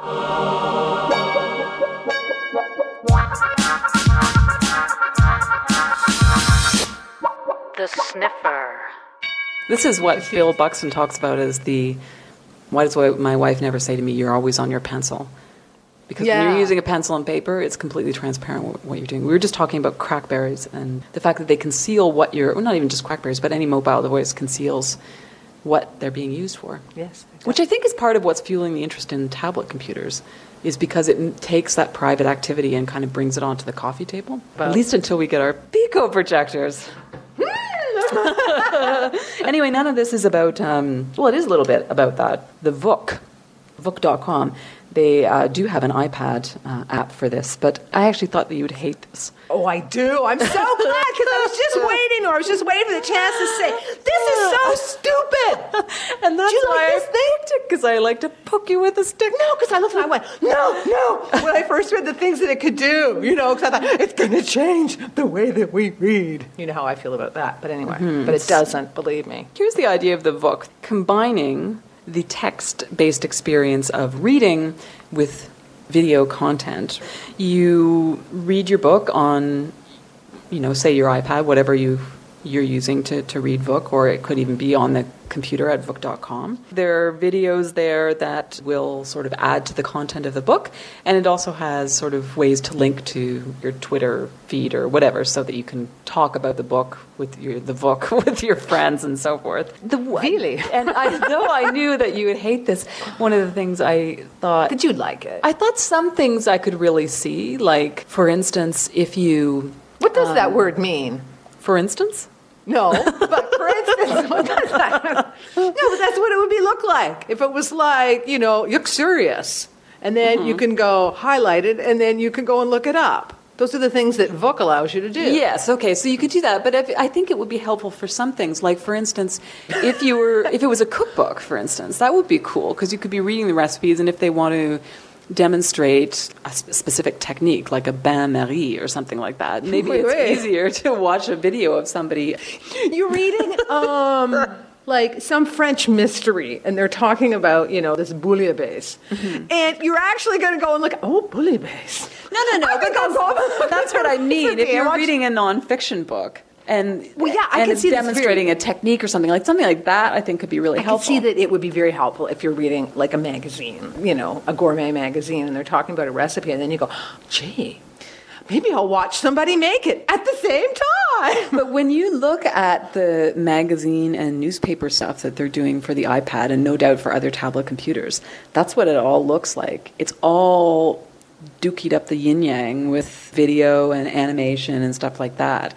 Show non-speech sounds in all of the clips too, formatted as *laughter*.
The sniffer. This is what Bill Buxton talks about as the why does my wife never say to me, "You're always on your pencil." Because when you're using a pencil and paper, it's completely transparent what, what you're doing. We were just talking about crackberries and the fact that they conceal what you're, well, not even just crackberries, but any mobile device conceals what they're being used for. Yes, Which I think is part of what's fueling the interest in tablet computers, is because it takes that private activity and kind of brings it onto the coffee table. At least until we get our Pico projectors. *laughs* anyway, none of this is about, um, well, it is a little bit about that. The Vook, Vook.com, they uh, do have an iPad uh, app for this, but I actually thought that you would hate this. Oh, I do. I'm so *laughs* glad because I was just waiting, or I was just waiting for the chance to say, "This is so stupid." *laughs* And that's Do you like why this I it, because *laughs* I like to poke you with a stick. No, because I looked and I went, no, no. When I first read the things that it could do, you know, because I thought it's going to change the way that we read. You know how I feel about that. But anyway, but it doesn't. Believe me. Here's the idea of the Vook combining the text based experience of reading with video content. You read your book on, you know, say your iPad, whatever you, you're using to, to read Vook, or it could even be on the computer at Vook.com. There are videos there that will sort of add to the content of the book, and it also has sort of ways to link to your Twitter feed or whatever so that you can talk about the book with your the book *laughs* with your friends and so forth. The, Really? and I *laughs* though I knew that you would hate this, one of the things I thought Did you like it? I thought some things I could really see, like for instance, if you what does that um, word mean? For instance, No, but for instance, *laughs* what does that? No, but that's what it would be look like if it was like you know luxurious, and then you mm-hmm. can go highlight it, and then you can go and look it up. Those are the things that Vook allows you to do. Yes, okay, so you could do that, but if, I think it would be helpful for some things. Like, for instance, if you were, if it was a cookbook, for instance, that would be cool because you could be reading the recipes, and if they want to demonstrate a sp- specific technique, like a bain marie or something like that, *laughs* maybe Wait, it's wait. easier to watch a video of somebody. *laughs* You're reading um, like some French mystery, and they're talking about you know this bouillabaisse, and you're actually going to go and look. Oh, bouillabaisse. No, no, no, *laughs* I think I'll that's, go- that's what I mean. If you're watch- reading a nonfiction book. And, Well, yeah, I can see very- demonstrating a technique or something like something like that. I think could be really helpful. I can see that it would be very helpful if you're reading like a magazine, you know, a gourmet magazine, and they're talking about a recipe, and then you go, gee, maybe I'll watch somebody make it at the same time. *laughs* But when you look at the magazine and newspaper stuff that they're doing for the iPad, and no doubt for other tablet computers, that's what it all looks like. It's all dookied up the yin yang with video and animation and stuff like that.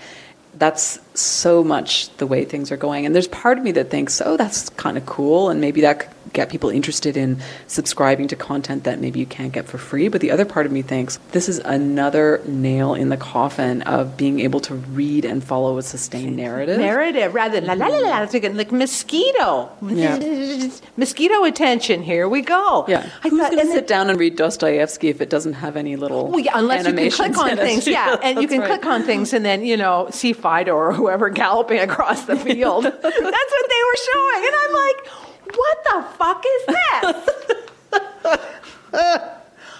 That's so much the way things are going. And there's part of me that thinks, oh, that's kind of cool, and maybe that could get people interested in subscribing to content that maybe you can't get for free. But the other part of me thinks this is another nail in the coffin of being able to read and follow a sustained narrative. Narrative rather than la la la la, like, mosquito. Yeah. Mosquito attention, here we go. yeah, I who's going to sit down and read Dostoevsky if it doesn't have any little? Well, yeah, unless you can click on things, yeah, *laughs* and you can right. click on things, and then you know see Fido or whoever galloping across the field. *laughs* That's what they were showing, and I'm like, what the fuck is this?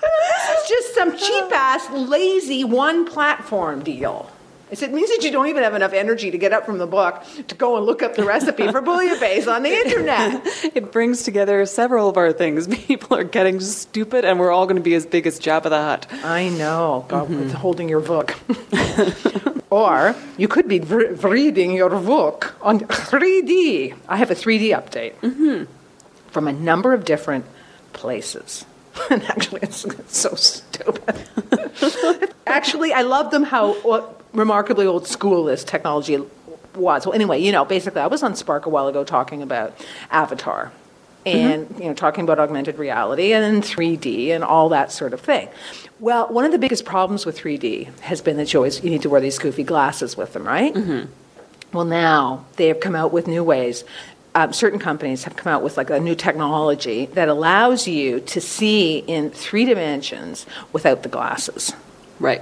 this is just some cheap ass, lazy one platform deal. I said, it means that you don't even have enough energy to get up from the book to go and look up the recipe for bouillabaisse *laughs* on the internet. It brings together several of our things. *laughs* People are getting stupid, and we're all going to be as big as Jabba the Hutt. I know, God, mm-hmm. with holding your book. *laughs* or you could be reading your book on 3D. I have a 3D update mm-hmm. from a number of different places. *laughs* and actually, it's, it's so stupid. *laughs* actually, I love them how what remarkably old school this technology was. Well, anyway, you know, basically, I was on Spark a while ago talking about Avatar and you know talking about augmented reality and 3D and all that sort of thing. Well, one of the biggest problems with 3D has been that you always you need to wear these goofy glasses with them, right? Well, now they have come out with new ways. Um, certain companies have come out with like a new technology that allows you to see in three dimensions without the glasses. Right.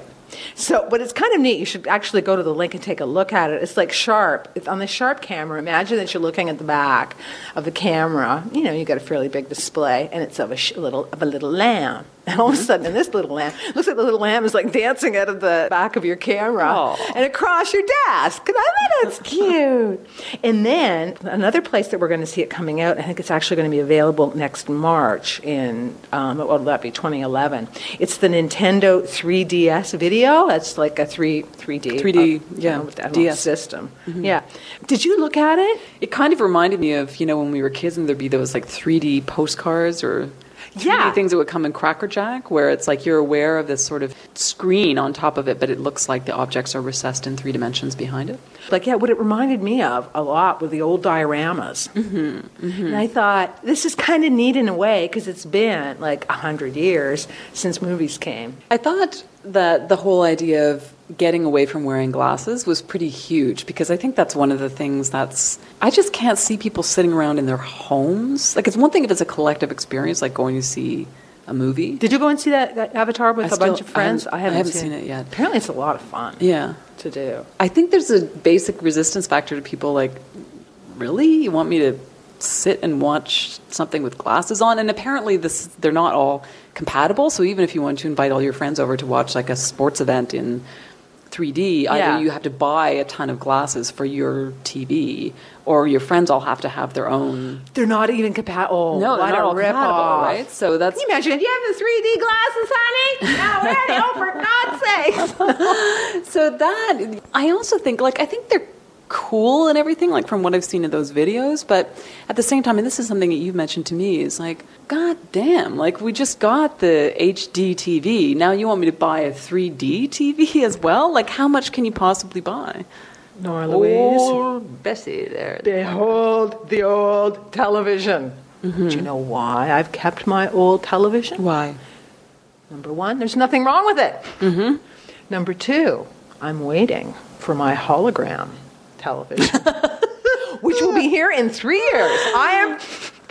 So, but it's kind of neat. You should actually go to the link and take a look at it. It's like Sharp. It's on the Sharp camera. Imagine that you're looking at the back of the camera. You know, you got a fairly big display, and it's of a sh- little of a little lamb. And all of a sudden, in this little lamb, looks like the little lamb is like dancing out of the back of your camera Aw. and across your desk. And I think that's cute. And then another place that we're going to see it coming out, I think it's actually going to be available next March in, um, what will that be, 2011. It's the Nintendo 3DS video. That's like a 3, 3D. 3D, uh, yeah, with that DS. system. Yeah. Did you look at it? It kind of reminded me of, you know, when we were kids and there'd be those like 3D postcards or 3D Yeah. things that would come in Cracker Jack where it's like you're aware of this sort of screen on top of it, but it looks like the objects are recessed in three dimensions behind it. Like, yeah, what it reminded me of a lot were the old dioramas. Mm-hmm, And I thought, this is kind of neat in a way because it's been like a 100 years since movies came. I thought that the whole idea of getting away from wearing glasses was pretty huge because I think that's one of the things that's. I just can't see people sitting around in their homes. Like, it's one thing if it's a collective experience, like going to see a movie. Did you go and see that, that Avatar with I a still- bunch of friends? I haven't- I haven't seen it yet. Apparently, it's a lot of fun Yeah. to do. I think there's a basic resistance factor to people like, really? You want me to sit and watch something with glasses on? And apparently, this they're not all compatible. So even if you want to invite all your friends over to watch like a sports event in 3D, Yeah. either you have to buy a ton of glasses for your TV, or your friends all have to have their own. They're not even compatible. Oh, no, what they're not all compatible, off. right? So that's Can you imagine? Do you have the 3D glasses, honey? No, ready? Oh, for God's sakes. *laughs* So that I also think like I think they're cool and everything like from what I've seen in those videos, but at the same time, and this is something that you've mentioned to me, is like, God damn, like we just got the HD TV. Now you want me to buy a 3D TV *laughs* as well? Like how much can you possibly buy? Nora Louise. Old Bessie there. Behold the old television. Do you know why I've kept my old television? Why? Number one, there's nothing wrong with it. Mm-hmm. Number two, I'm waiting for my hologram television, *laughs* which will be here in three years. I am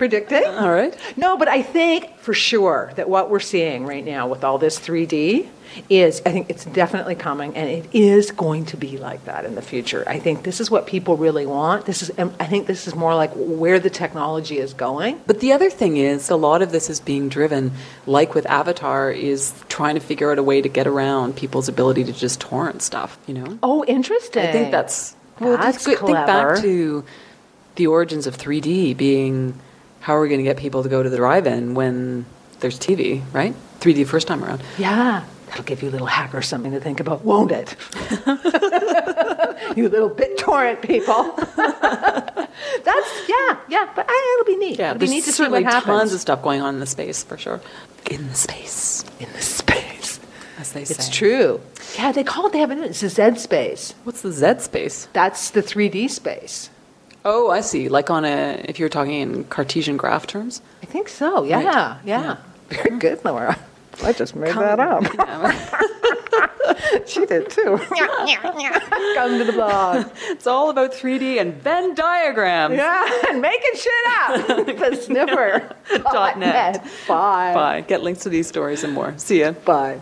predicting. All right. No, but I think for sure that what we're seeing right now with all this 3D is, I think it's definitely coming, and it is going to be like that in the future. I think this is what people really want. This is, um, I think this is more like where the technology is going. But the other thing is, a lot of this is being driven, like with Avatar, is trying to figure out a way to get around people's ability to just torrent stuff, you know? Oh, interesting. I think that's well. That's think, think back to the origins of 3D being how are we going to get people to go to the drive-in when there's TV, right? 3D first time around. Yeah, that'll give you a little hacker something to think about, won't it? you little BitTorrent people. *laughs* That's yeah, yeah, but I, it'll be neat. Yeah, it'll be neat to see what happens tons of stuff going on in the space for sure. In the space, in the space. As they say. It's true. Yeah, they call it. They have it. It's the Z space. What's the Z space? That's the 3D space. Oh, I see. Like on a, if you're talking in Cartesian graph terms. I think so. Yeah, Right. yeah. Very good, *laughs* Laura. I just made that up. *laughs* she did too. Come to the blog. *laughs* It's all about 3D and Venn diagrams. Yeah, and making shit up. the sniffer. Dot net. Bye. Bye. Get links to these stories and more. See ya. Bye.